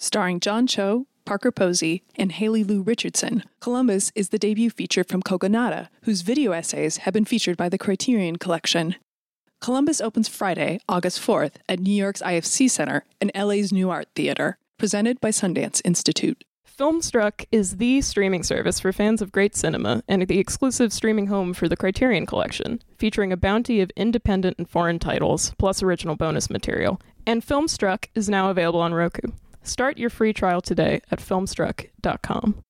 Starring John Cho, Parker Posey, and Haley Lu Richardson, Columbus is the debut feature from Kogonada, whose video essays have been featured by the Criterion Collection. Columbus opens Friday, August 4th at New York's IFC Center and LA's New Art Theater, presented by Sundance Institute. Filmstruck is the streaming service for fans of great cinema and the exclusive streaming home for the Criterion Collection, featuring a bounty of independent and foreign titles, plus original bonus material. And Filmstruck is now available on Roku. Start your free trial today at filmstruck.com.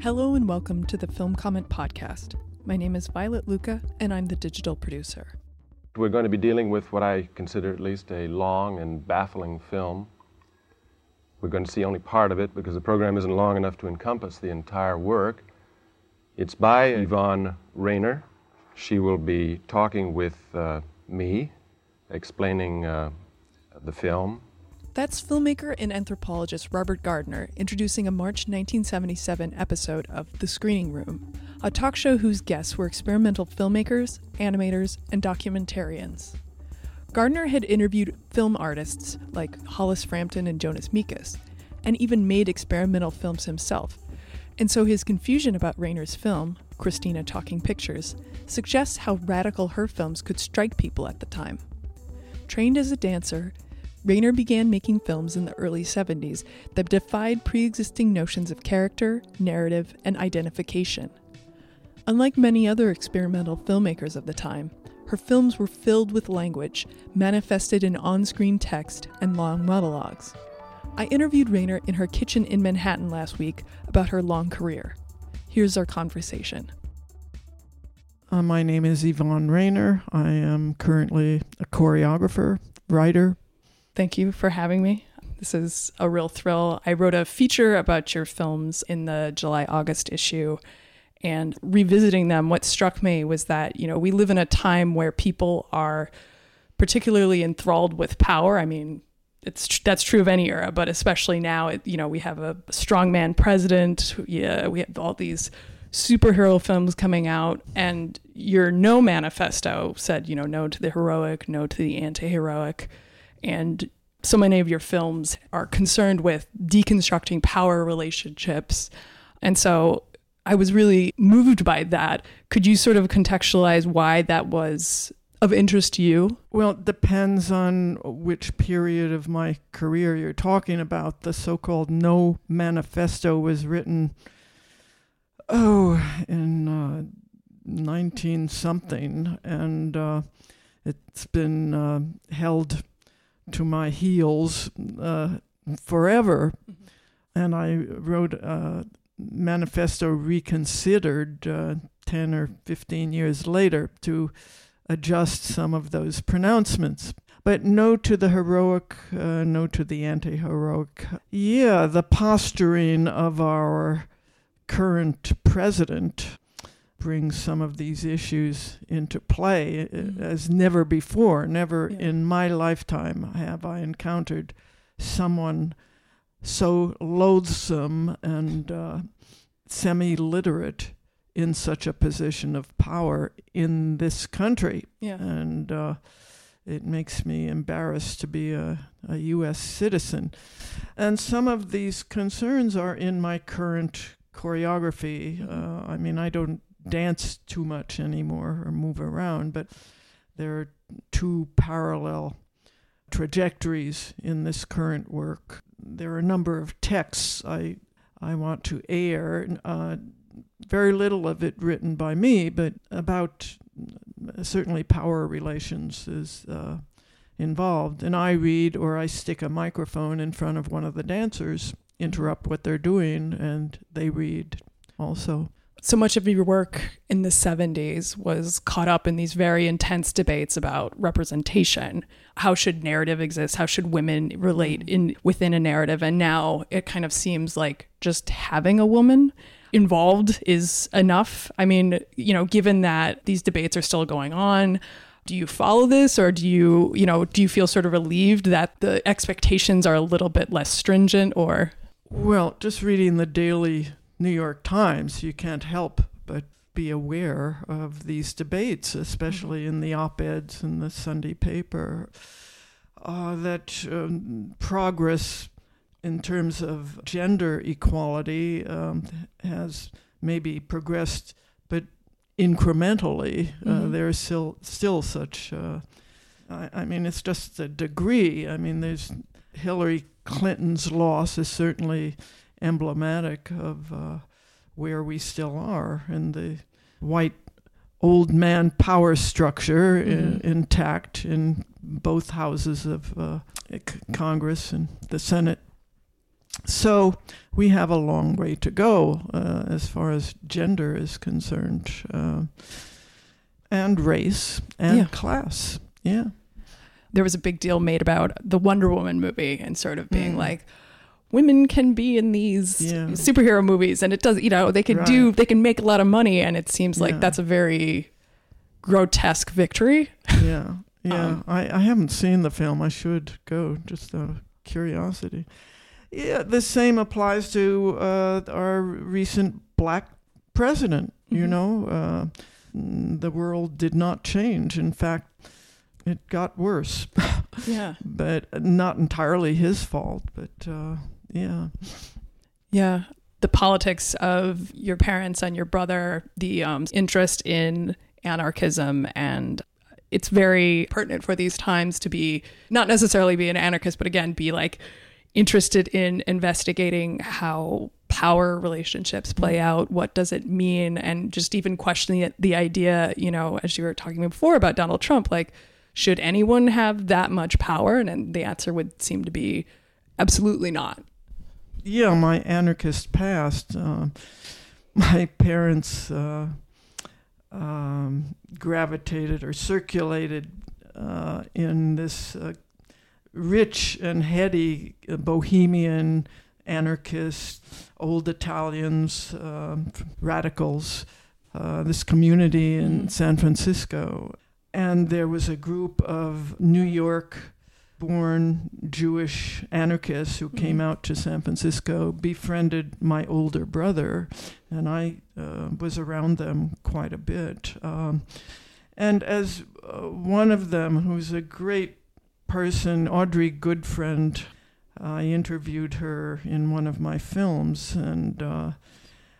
Hello and welcome to the Film Comment Podcast. My name is Violet Lucca, and I'm the digital producer. We're going to be dealing with what I consider at least a long and baffling film. We're going to see only part of it because the program isn't long enough to encompass the entire work. It's by Yvonne Rainer. She will be talking with uh, me, explaining uh, the film. That's filmmaker and anthropologist Robert Gardner introducing a March 1977 episode of The Screening Room, a talk show whose guests were experimental filmmakers, animators, and documentarians. Gardner had interviewed film artists like Hollis Frampton and Jonas Mekas, and even made experimental films himself. And so his confusion about Rainer's film, Kristina Talking Pictures, suggests how radical her films could strike people at the time. Trained as a dancer, Rainer began making films in the early 70s that defied pre existing notions of character, narrative, and identification. Unlike many other experimental filmmakers of the time, her films were filled with language, manifested in on screen text and long monologues. I interviewed Rainer in her kitchen in Manhattan last week about her long career. Here's our conversation. Uh, my name is Yvonne Rainer. I am currently a choreographer, writer, Thank you for having me. This is a real thrill. I wrote a feature about your films in the July August issue. And revisiting them, what struck me was that, you know, we live in a time where people are particularly enthralled with power. I mean, it's that's true of any era, but especially now, you know, we have a strongman president. Yeah, we have all these superhero films coming out, and your no manifesto said, you know, no to the heroic, no to the anti-heroic and so many of your films are concerned with deconstructing power relationships. And so I was really moved by that. Could you sort of contextualize why that was of interest to you? Well, it depends on which period of my career you're talking about. The so called No Manifesto was written, oh, in uh, 19 something, and uh, it's been uh, held to my heels uh, forever. Mm-hmm. And I wrote a manifesto reconsidered uh, 10 or 15 years later to adjust some of those pronouncements. But no to the heroic, uh, no to the anti heroic. Yeah, the posturing of our current president brings some of these issues into play mm-hmm. as never before. Never yeah. in my lifetime have I encountered someone so loathsome and uh, semi literate in such a position of power in this country. Yeah. And uh, it makes me embarrassed to be a, a U.S. citizen. And some of these concerns are in my current choreography. Uh, I mean, I don't dance too much anymore or move around, but there are two parallel trajectories in this current work. There are a number of texts I I want to air. Uh, very little of it written by me, but about uh, certainly power relations is uh, involved. And I read or I stick a microphone in front of one of the dancers, interrupt what they're doing, and they read also. So much of your work in the 70s was caught up in these very intense debates about representation. How should narrative exist? How should women relate in within a narrative? And now it kind of seems like just having a woman involved is enough? I mean you know given that these debates are still going on do you follow this or do you you know do you feel sort of relieved that the expectations are a little bit less stringent or? Well just reading the daily New York Times, you can't help but be aware of these debates, especially in the op eds in the Sunday paper, uh, that um, progress in terms of gender equality um, has maybe progressed, but incrementally. Uh, Mhm. there's still still such. Uh, I, I mean, it's just a degree. I mean, there's Hillary Clinton's loss is certainly emblematic of uh, where we still are in the white old man power structure i- Mhm. intact in both houses of uh, c- Congress and the Senate. So we have a long way to go uh, as far as gender is concerned, uh, and race and Yeah. class. Yeah. there was a big deal made about the Wonder Woman movie and sort of being Mm. like women can be in these Yeah. superhero movies and it does you know they can do they can make a lot of money and it seems like Yeah. that's a very grotesque victory. Yeah, yeah. Um, I, I haven't seen the film. I should go just out of curiosity. Yeah, the same applies to uh, our recent black president. You Mhm. know, uh, the world did not change. In fact, it got worse. Yeah. but not entirely his fault. But uh, yeah, Yeah. The politics of your parents and your brother, the um, interest in anarchism, and it's very pertinent for these times to be not necessarily be an anarchist, but again, be like interested in investigating how power relationships play out. What does it mean? And just even questioning it, the idea, you know, as you were talking before about Donald Trump, like, should anyone have that much power? And, and the answer would seem to be absolutely not. yeah. My anarchist past. Uh, my parents uh, um, gravitated or circulated uh, in this uh, rich and heady uh, bohemian anarchists, old Italians, um, radicals, uh, this community in. San Francisco. And there was a group of New York born Jewish anarchists who came Mhm. out to San Francisco, befriended my older brother, and I uh, was around them quite a bit. Um, and as uh, one of them, who's a great person, Audrey Goodfriend, I interviewed her in one of my films, and uh,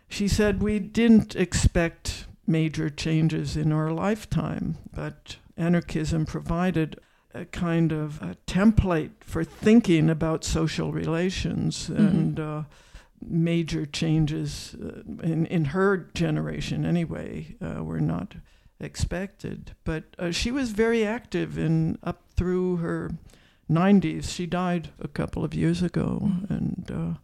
she said we didn't expect major changes in our lifetime, but anarchism provided a kind of a template for thinking about social relations Mhm. and uh, major changes uh, in in her generation anyway uh, were not expected. But uh, she was very active in up through her 90s. She died a couple of years ago Mhm. and uh,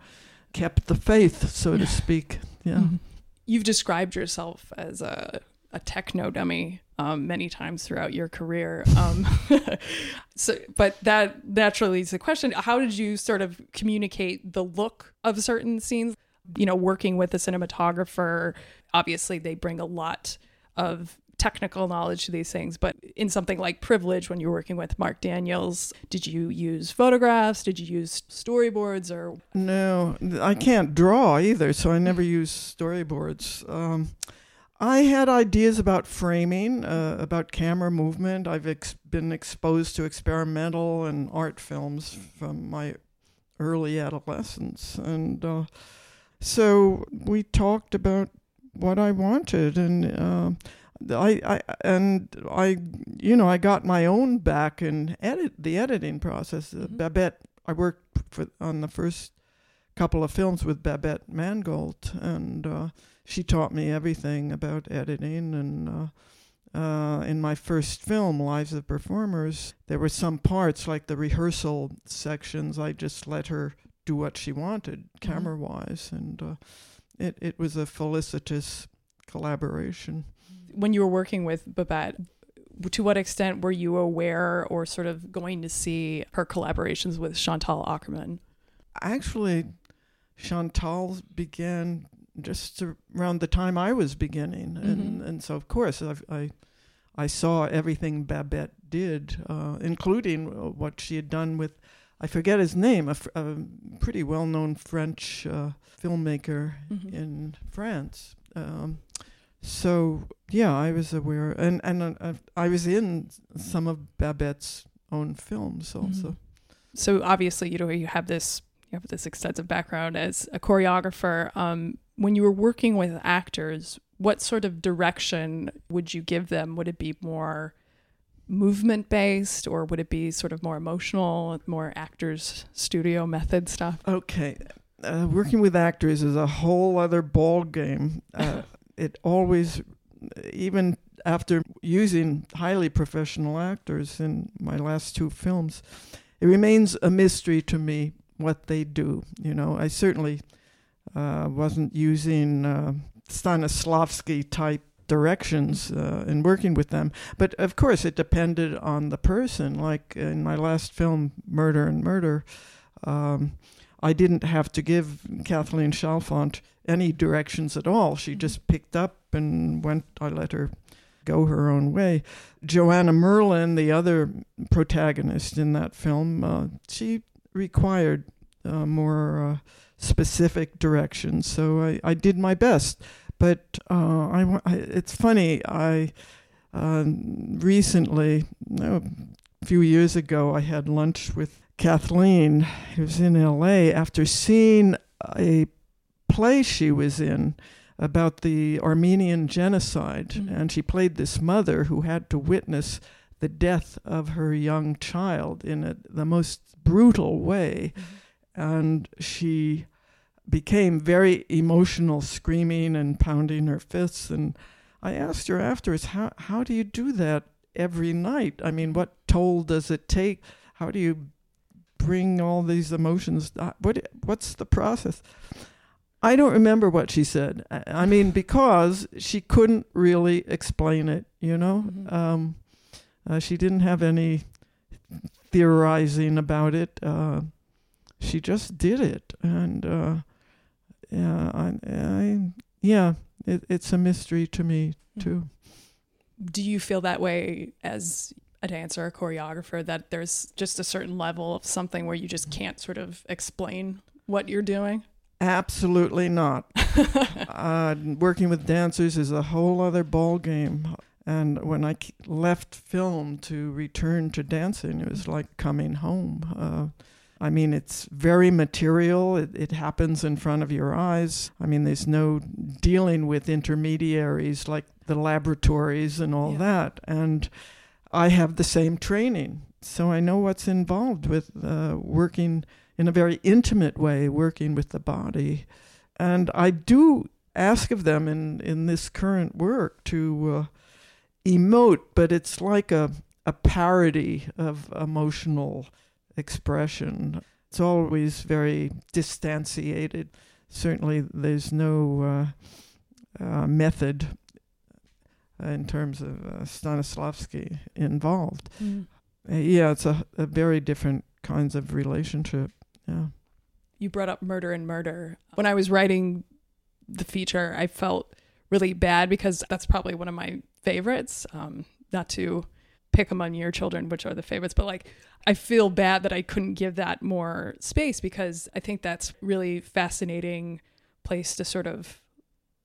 kept the faith, so to speak. Yeah. Mhm. You've described yourself as a, a techno dummy um, many times throughout your career. Um, so, but that naturally leads to the question: How did you sort of communicate the look of certain scenes? You know, working with a cinematographer, obviously they bring a lot of technical knowledge to these things. But in something like Privilege, when you're working with Mark Daniels, did you use photographs? Did you use storyboards? Or No, I can't draw either, so I never use storyboards. Um, I had ideas about framing, uh, about camera movement. I've ex- been exposed to experimental and art films from my early adolescence, and uh, so we talked about what I wanted, and uh, I, I and I, you know, I got my own back in edit the editing process. Uh, Mhm. Babette, I worked for on the first couple of films with Babette Mangolte, and uh, she taught me everything about editing. And uh, uh, in my first film, Lives of Performers, there were some parts like the rehearsal sections. I just let her do what she wanted, camera wise, and uh, it it was a felicitous collaboration. When you were working with Babette, to what extent were you aware or sort of going to see her collaborations with Chantal Akerman? Actually, Chantal began just around the time I was beginning, and Mhm. and so of course I've, I I saw everything Babette did, uh, including uh, what she had done with I forget his name, a, fr- a pretty well known French uh, filmmaker Mhm. in France. Um, so yeah, I was aware, and and uh, I was in some of Babette's own films also. Mhm. So obviously, you know, you have this you have this extensive background as a choreographer. Um, when you were working with actors, what sort of direction would you give them? Would it be more movement based, or would it be sort of more emotional, more actors studio method stuff? Okay, uh, working with actors is a whole other ball game. Uh, it always, even after using highly professional actors in my last two films, it remains a mystery to me what they do. You know, I certainly uh, wasn't using uh, Stanislavski type directions uh, in working with them, but of course it depended on the person. Like in my last film, Murder and Murder. Um, I didn't have to give Kathleen Chalfant any directions at all. She just picked up and went. I let her go her own way. Joanna Merlin, the other protagonist in that film, uh, she required uh, more uh, specific directions. So I, I did my best. But uh, I, I, it's funny. I um, recently, no, a few years ago, I had lunch with Kathleen, who was in L.A. after seeing a play she was in about the Armenian genocide, Mhm. and she played this mother who had to witness the death of her young child in a, the most brutal way, and she became very emotional, screaming and pounding her fists. And I asked her afterwards, "How how do you do that every night? I mean, what toll does it take? How do you bring all these emotions? uh, What what's the process?" I don't remember what she said. I mean, because she couldn't really explain it. You know, Mhm. um, uh, she didn't have any theorizing about it. Uh, she just did it, and uh, yeah, I, I yeah, it, it's a mystery to me too. Do you feel that way as a dancer, a choreographer, that there's just a certain level of something where you just can't sort of explain what you're doing? Absolutely not. uh, working with dancers is a whole other ball game. And when I left film to return to dancing, it was like coming home. Uh, I mean, it's very material. It, it happens in front of your eyes. I mean, there's no dealing with intermediaries like the laboratories and all Yeah. that. And I have the same training. So I know what's involved with uh, working in a very intimate way, working with the body. And I do ask of them in, in this current work to uh, emote, but it's like a, a parody of emotional expression. It's always very distantiated. Certainly, there's no uh, uh, method in terms of uh, Stanislavski involved. Uh, yeah, it's a, a very different kinds of relationship. Yeah. You brought up murder and murder. When I was writing the feature, I felt really bad because that's probably one of my favorites. Um, not to pick among your children, which are the favorites, but like I feel bad that I couldn't give that more space because I think that's really fascinating place to sort of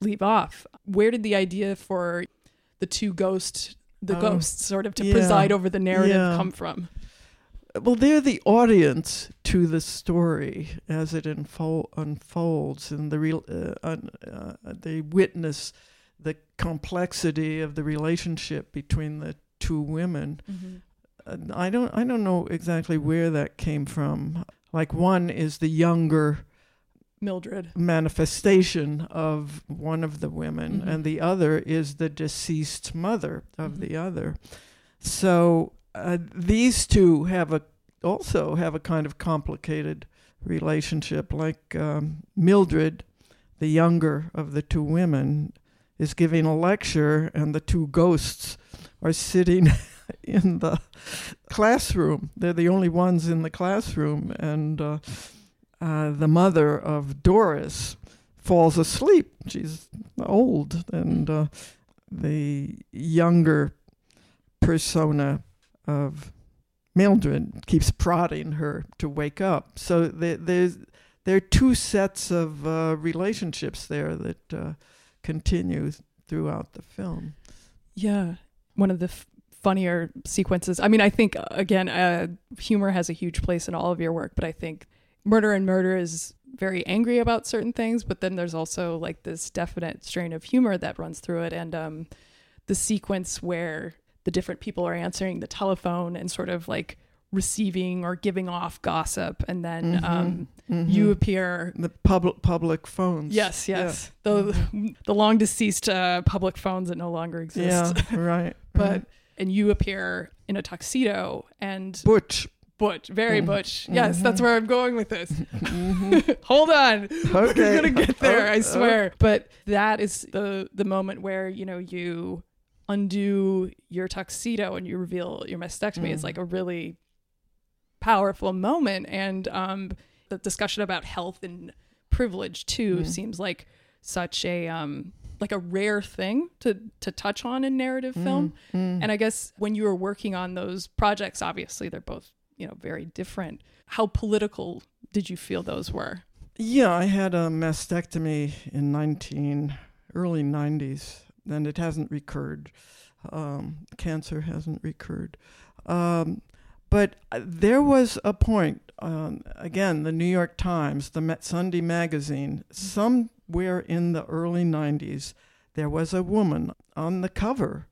leave off. Where did the idea for the two ghosts, the Oh, ghosts, sort of to yeah, preside over the narrative yeah. come from? Well, they're the audience to the story as it unfol- unfolds, and the real uh, un- uh, they witness the complexity of the relationship between the two women. Uh, I don't I don't know exactly where that came from. Like one is the younger Mildred. manifestation of one of the women, Mhm. and the other is the deceased mother of Mhm. the other. So uh, these two have a also have a kind of complicated relationship. Like um, Mildred, the younger of the two women, is giving a lecture, and the two ghosts are sitting in the classroom. They're the only ones in the classroom, and uh, uh, the mother of Doris falls asleep. She's old, and uh, the younger persona of Mildred keeps prodding her to wake up. So there, there's there are two sets of uh, relationships there that uh, continue throughout the film. Yeah. One of the f- funnier sequences. I mean, I think, uh, again, uh, humor has a huge place in all of your work, but I think Murder and Murder is very angry about certain things, but then there's also like this definite strain of humor that runs through it. And um, the sequence where the different people are answering the telephone and sort of like receiving or giving off gossip and then Mhm. um, Mhm. you appear the public public phones. yes yes Yeah. the the long deceased uh, public phones that no longer exist Yeah, right. but right. and you appear in a tuxedo and Butch. butch very Mhm. butch yes that's Mhm. where i'm going with this Mhm. hold on we're gonna get there i Oh, swear but that is the the moment where you know you undo your tuxedo and you reveal your mastectomy is Mm. like a really powerful moment and um the discussion about health and privilege too Mm. seems like such a um like a rare thing to to touch on in narrative film Mm, mm. and I guess when you were working on those projects, obviously they're both, you know, very different. How political did you feel those were? Yeah, I had a mastectomy in 19 early 90s, and it hasn't recurred. Um, cancer hasn't recurred. Um, but uh, there was a point, um, again, the New York Times, the Sunday magazine, somewhere in the early 90s, there was a woman on the cover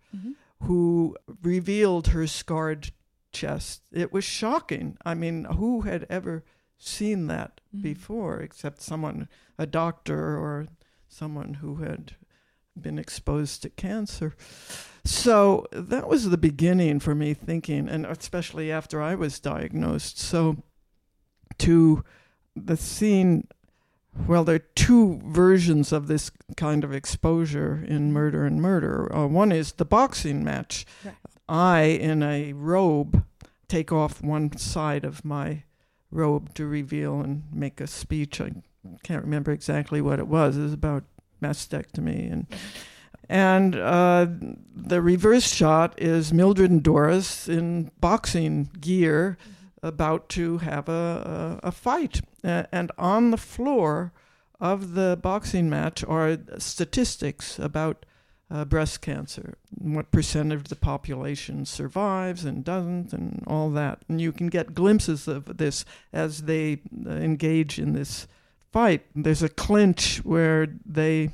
who revealed her scarred chest. It was shocking. I mean, who had ever seen that Mhm. before except someone, a doctor or someone who had been exposed to cancer? So that was the beginning for me thinking, and especially after I was diagnosed. So to the scene well, there are two versions of this kind of exposure in Murder and Murder. Uh, one is the boxing match. Right. I, in a robe, take off one side of my robe to reveal and make a speech. I can't remember exactly what it was. It was about mastectomy and. And uh, the reverse shot is Mildred and Doris in boxing gear about to have a, a, a fight. A- and on the floor of the boxing match are statistics about uh, breast cancer, what percent of the population survives and doesn't, and all that. And you can get glimpses of this as they uh, engage in this fight. There's a clinch where they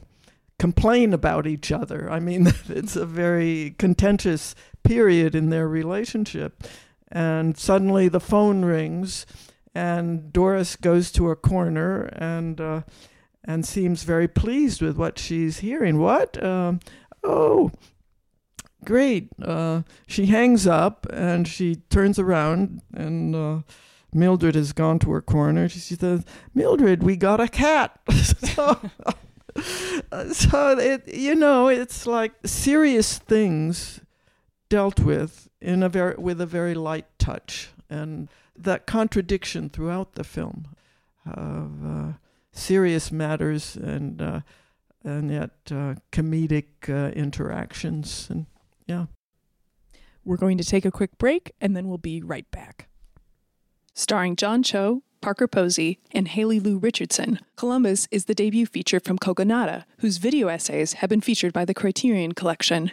complain about each other. I mean, it's a very contentious period in their relationship. And suddenly the phone rings, and Doris goes to a corner and uh, and seems very pleased with what she's hearing. What? Um, oh, great! Uh, she hangs up and she turns around, and uh, Mildred has gone to her corner. She says, "Mildred, we got a cat." so, so it you know it's like serious things dealt with in a very with a very light touch and that contradiction throughout the film of uh, serious matters and uh, and yet uh, comedic uh, interactions and yeah We're going to take a quick break and then we'll be right back. Starring John Cho, Parker Posey, and Haley Lu Richardson, Columbus is the debut feature from Kogonada, whose video essays have been featured by the Criterion Collection.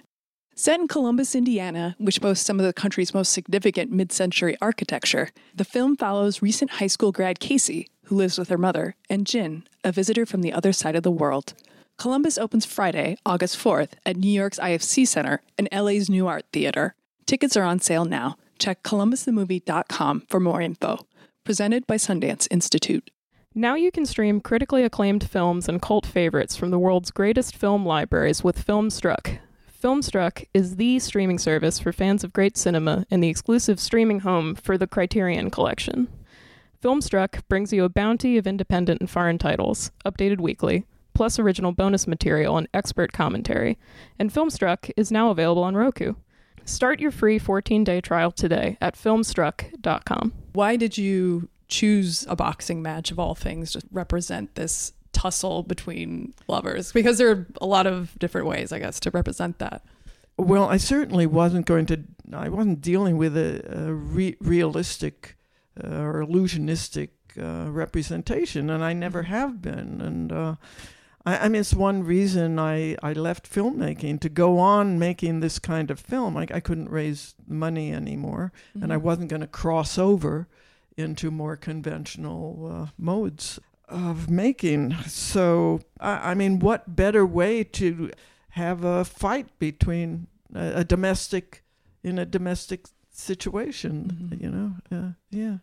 Set in Columbus, Indiana, which boasts some of the country's most significant mid century architecture, the film follows recent high school grad Casey, who lives with her mother, and Jin, a visitor from the other side of the world. Columbus opens Friday, August 4th, at New York's IFC Center and LA's New Art Theater. Tickets are on sale now. Check columbusthemovie.com for more info. Presented by Sundance Institute. Now you can stream critically acclaimed films and cult favorites from the world's greatest film libraries with Filmstruck. Filmstruck is the streaming service for fans of great cinema and the exclusive streaming home for the Criterion Collection. Filmstruck brings you a bounty of independent and foreign titles, updated weekly, plus original bonus material and expert commentary. And Filmstruck is now available on Roku. Start your free 14-day trial today at filmstruck.com. Why did you choose a boxing match of all things to represent this tussle between lovers? Because there are a lot of different ways, I guess, to represent that. well i certainly wasn't going to i wasn't dealing with a, a re- realistic uh, or illusionistic uh, representation and i never have been and uh, I, I mean, it's one reason I, I left filmmaking to go on making this kind of film. I, I couldn't raise money anymore, and I Mhm. wasn't going to cross over into more conventional uh, modes of making. So, I, I mean, what better way to have a fight between a, a domestic in a domestic situation? Mhm. You know, uh, yeah.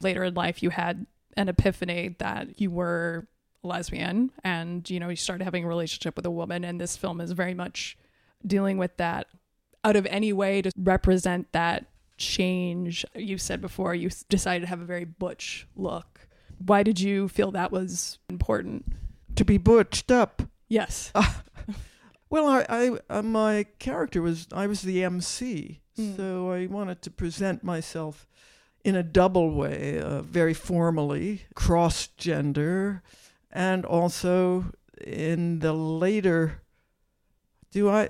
later in life you had an epiphany that you were lesbian and you know you started having a relationship with a woman and this film is very much dealing with that out of any way to represent that change you said before you decided to have a very butch look why did you feel that was important To be butched up. yes Well, I, I uh, my character was I was the MC, Mm. so I wanted to present myself in a double way, uh, very formally, cross gender, and also in the later. Do I,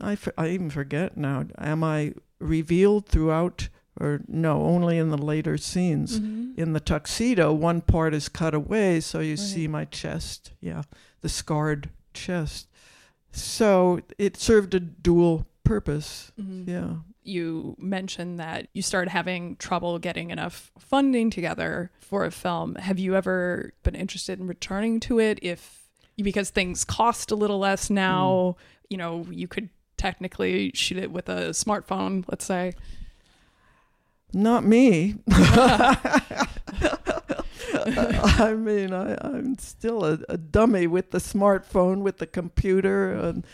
I I? I even forget now. Am I revealed throughout, or no? Only in the later scenes. Mhm. In the tuxedo, one part is cut away, so you Right. see my chest. Yeah, the scarred chest. So it served a dual purpose. Mhm. Yeah. you mentioned that you started having trouble getting enough funding together for a film. Have you ever been interested in returning to it if because things cost a little less now, you know, you could technically shoot it with a smartphone, let's say. Not me. I mean, I, I'm still a, a dummy with the smartphone, with the computer. And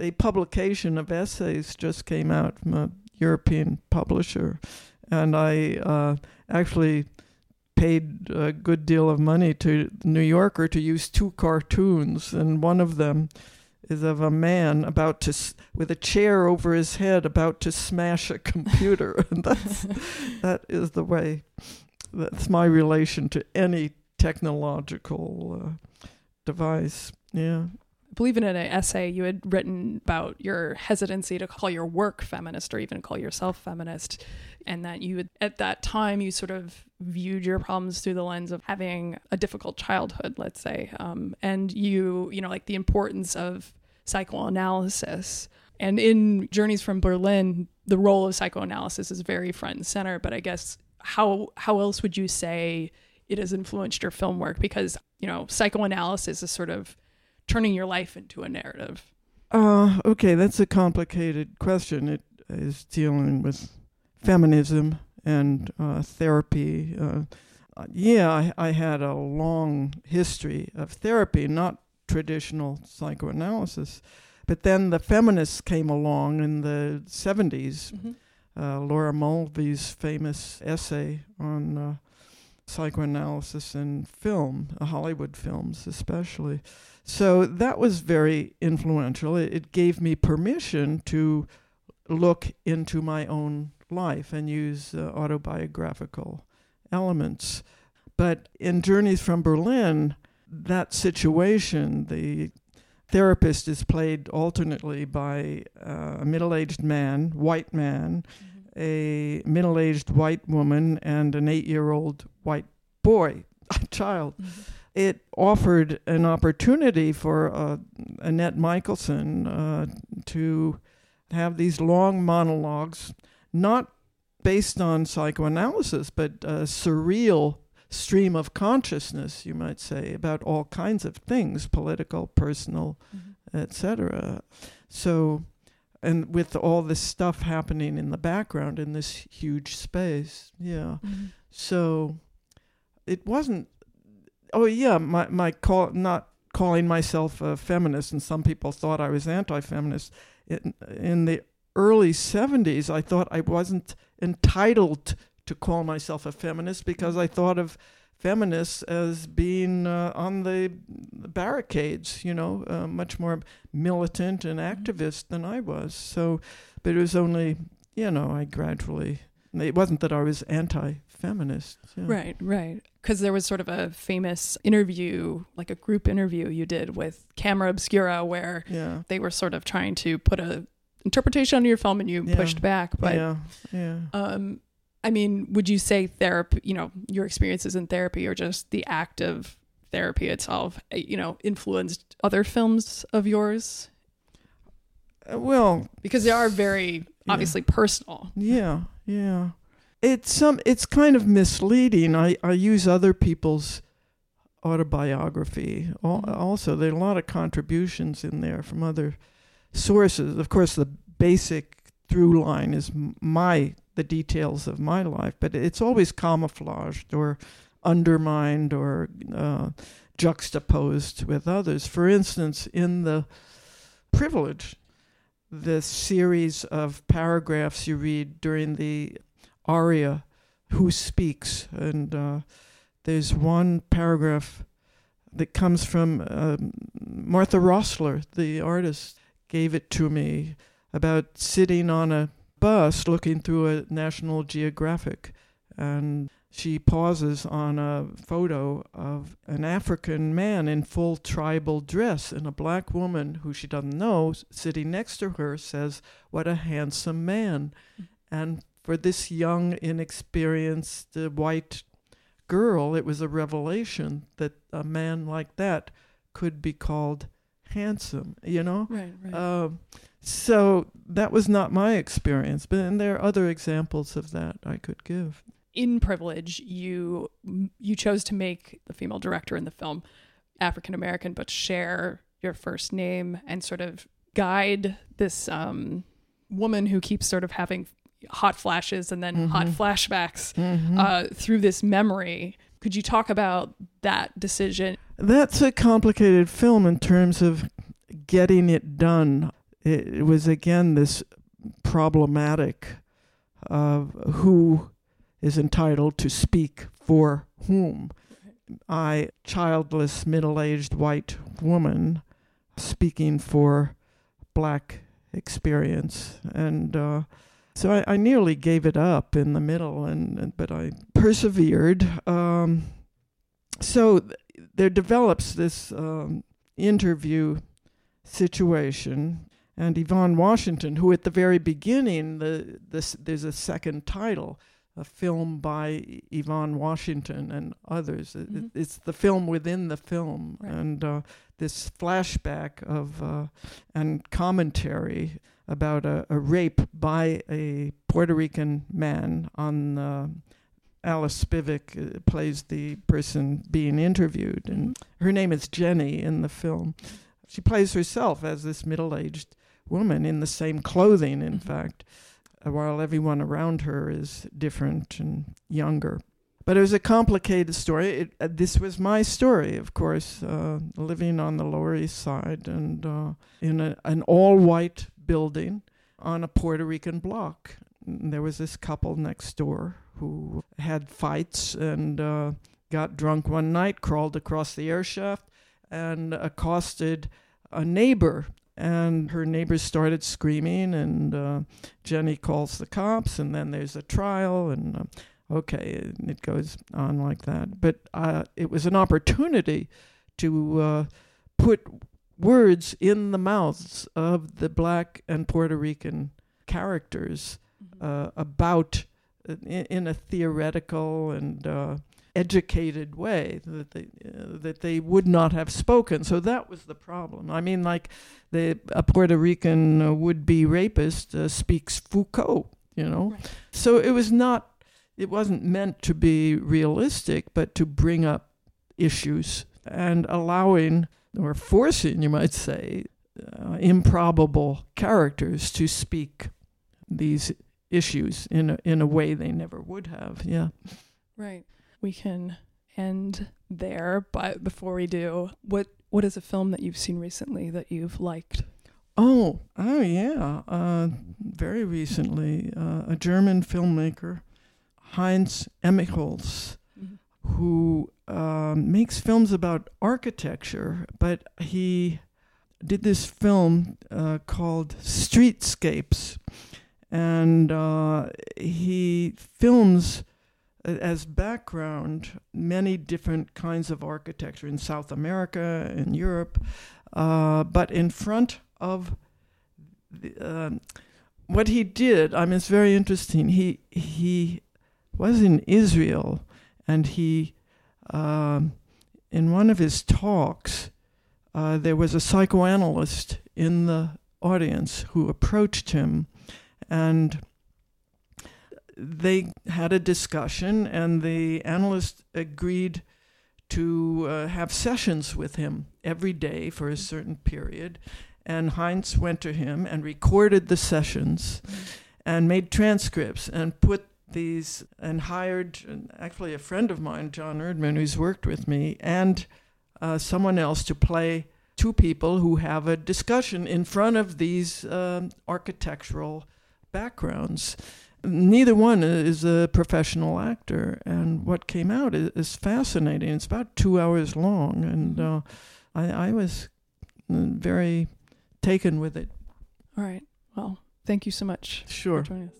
the publication of essays just came out from a European publisher. And I uh, actually paid a good deal of money to the New Yorker to use two cartoons. And one of them is of a man about to, with a chair over his head, about to smash a computer. and that's that is the way that's my relation to any technological uh, device yeah believe in an essay you had written about your hesitancy to call your work feminist or even call yourself feminist, and that you had, at that time you sort of viewed your problems through the lens of having a difficult childhood, let's say, um, and you you know like the importance of psychoanalysis. And in Journeys from Berlin, the role of psychoanalysis is very front and center. But I guess how how else would you say it has influenced your film work? Because you know psychoanalysis is sort of turning your life into a narrative. uh, okay that's a complicated question. It is dealing with feminism and uh, therapy uh, yeah I, I had a long history of therapy not traditional psychoanalysis but then the feminists came along in the 70s uh, Laura Mulvey's famous essay on uh, psychoanalysis in film, uh, Hollywood films especially. So that was very influential. It, it gave me permission to look into my own life and use uh, autobiographical elements. But in Journeys from Berlin, that situation, the therapist is played alternately by uh, a middle aged man, white man, a middle aged white woman, and an eight year old white boy, a child. It offered an opportunity for uh, Annette Michelson uh, to have these long monologues, not based on psychoanalysis, but a surreal stream of consciousness, you might say, about all kinds of things political, personal, etc. So, and with all this stuff happening in the background in this huge space, yeah. Mm-hmm. So, it wasn't. Oh yeah, my my call not calling myself a feminist, and some people thought I was anti-feminist. In, in the early '70s, I thought I wasn't entitled to call myself a feminist because I thought of feminists as being uh, on the barricades, you know, uh, much more militant and activist than I was. So, but it was only, you know, I gradually. It wasn't that I was anti-feminist. yeah. Right, right. Because there was sort of a famous interview, like a group interview you did with Camera Obscura, where Yeah. they were sort of trying to put a interpretation on your film, and you Yeah. pushed back. But yeah. Yeah. um, I mean, would you say therapy? You know, your experiences in therapy, or just the act of therapy itself, uh, you know, influenced other films of yours? Uh, well, because they are very obviously yeah. personal. Yeah, yeah. It's some. It's kind of misleading. I I use other people's autobiography. Mm-hmm. Also, there are a lot of contributions in there from other sources. Of course, the basic through line is my the details of my life, but it's always camouflaged or undermined or uh, juxtaposed with others. For instance, in the privilege, the series of paragraphs you read during the aria, Who Speaks? And uh, there's one paragraph that comes from um, Martha Rosler, the artist, gave it to me about sitting on a bus looking through a National Geographic. And she pauses on a photo of an African man in full tribal dress, and a black woman who she doesn't know sitting next to her says, What a handsome man. Mm-hmm. And for this young, inexperienced uh, white girl, it was a revelation that a man like that could be called handsome, you know? Right, right. Um, so that was not my experience, but and there are other examples of that I could give. In Privilege, you you chose to make the female director in the film African American, but share your first name and sort of guide this um, woman who keeps sort of having hot flashes and then mm-hmm. hot flashbacks mm-hmm. uh, through this memory. Could you talk about that decision? That's a complicated film in terms of getting it done. It, was again this problematic of who is entitled to speak for whom. I, childless, middle aged white woman, speaking for black experience. And uh, so I, I, nearly gave it up in the middle, and, and but I persevered. Um, so th- there develops this um, interview situation, and Yvonne Washington, who at the very beginning, the this there's a second title, a film by Yvonne Washington and others. Mm-hmm. It, it's the film within the film, right. and uh, this flashback of uh, and commentary about a, a, rape by a Puerto Rican man on. Uh, Alice Spivak uh, plays the person being interviewed, and mm-hmm. her name is Jenny in the film. She plays herself as this middle aged woman in the same clothing, in mm-hmm. fact, uh, while everyone around her is different and younger. But it was a complicated story. It, uh, this was my story, of course, uh, living on the Lower East Side and uh, in a, an all white building on a Puerto Rican block. And there was this couple next door who had fights and uh, got drunk one night, crawled across the air shaft, and accosted a neighbor. And her neighbors started screaming, and uh, Jenny calls the cops, and then there's a trial, and uh, okay, and it goes on like that. But uh, it was an opportunity to uh, put words in the mouths of the black and Puerto Rican characters mm-hmm. uh, about uh, in, in, a theoretical and uh, educated way that they uh, that they would not have spoken. So that was the problem. I mean, like the a Puerto Rican uh, would-be rapist uh, speaks Foucault, you know. Right. So it was not. It wasn't meant to be realistic, but to bring up issues and allowing or forcing, you might say, uh, improbable characters to speak these issues in a, in a way they never would have. Yeah. Right. We can end there, but before we do, what what is a film that you've seen recently that you've liked? Oh, oh yeah. Uh, very recently, uh, a German filmmaker, Heinz Emigholz, mm-hmm. who um, makes films about architecture, but he did this film uh, called Streetscapes, and uh, he films uh, as background many different kinds of architecture in South America and Europe, uh, but in front of the, uh, what he did, I mean, it's very interesting. He he was in Israel, and he um, in one of his talks, uh, there was a psychoanalyst in the audience who approached him and they had a discussion, and the analyst agreed to uh, have sessions with him every day for a certain period. And Heinz went to him and recorded the sessions and made transcripts and put these and hired actually a friend of mine, John Erdman, who's worked with me, and uh, someone else to play two people who have a discussion in front of these um, architectural backgrounds. Neither one is a professional actor, and what came out is, is fascinating. It's about two hours long, and uh, I, I was very taken with it. All right. Well, thank you so much Sure. for joining us.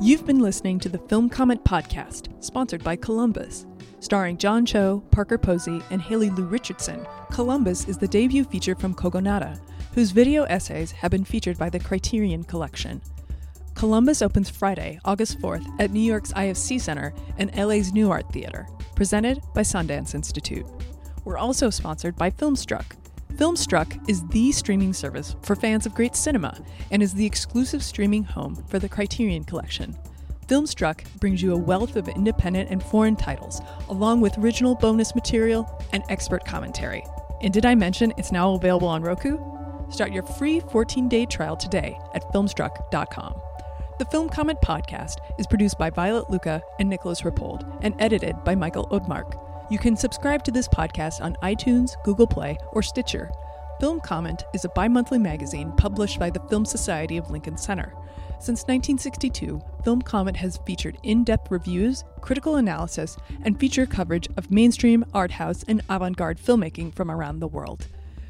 You've been listening to the Film Comment Podcast, sponsored by Columbus. Starring John Cho, Parker Posey, and Haley Lu Richardson, Columbus is the debut feature from Kogonada, whose video essays have been featured by the Criterion Collection. Columbus opens Friday, August 4th at New York's IFC Center and LA's Nuart Theater, presented by Sundance Institute. We're also sponsored by Filmstruck. Filmstruck is the streaming service for fans of great cinema and is the exclusive streaming home for the Criterion Collection. Filmstruck brings you a wealth of independent and foreign titles, along with original bonus material and expert commentary. And did I mention it's now available on Roku? Start your free 14 day trial today at filmstruck.com. The Film Comment podcast is produced by Violet Lucca and Nicholas Rapold and edited by Michael Odmark. You can subscribe to this podcast on iTunes, Google Play, or Stitcher. Film Comment is a bi monthly magazine published by the Film Society of Lincoln Center. Since 1962, Film Comment has featured in depth reviews, critical analysis, and feature coverage of mainstream, art house, and avant garde filmmaking from around the world.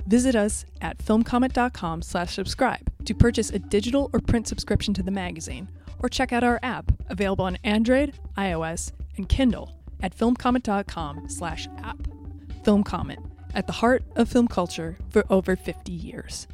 Visit us at filmcomment.com slash subscribe to purchase a digital or print subscription to the magazine, or check out our app, available on Android, iOS, and Kindle at filmcomment.com slash app. Film Comment, at the heart of film culture for over 50 years.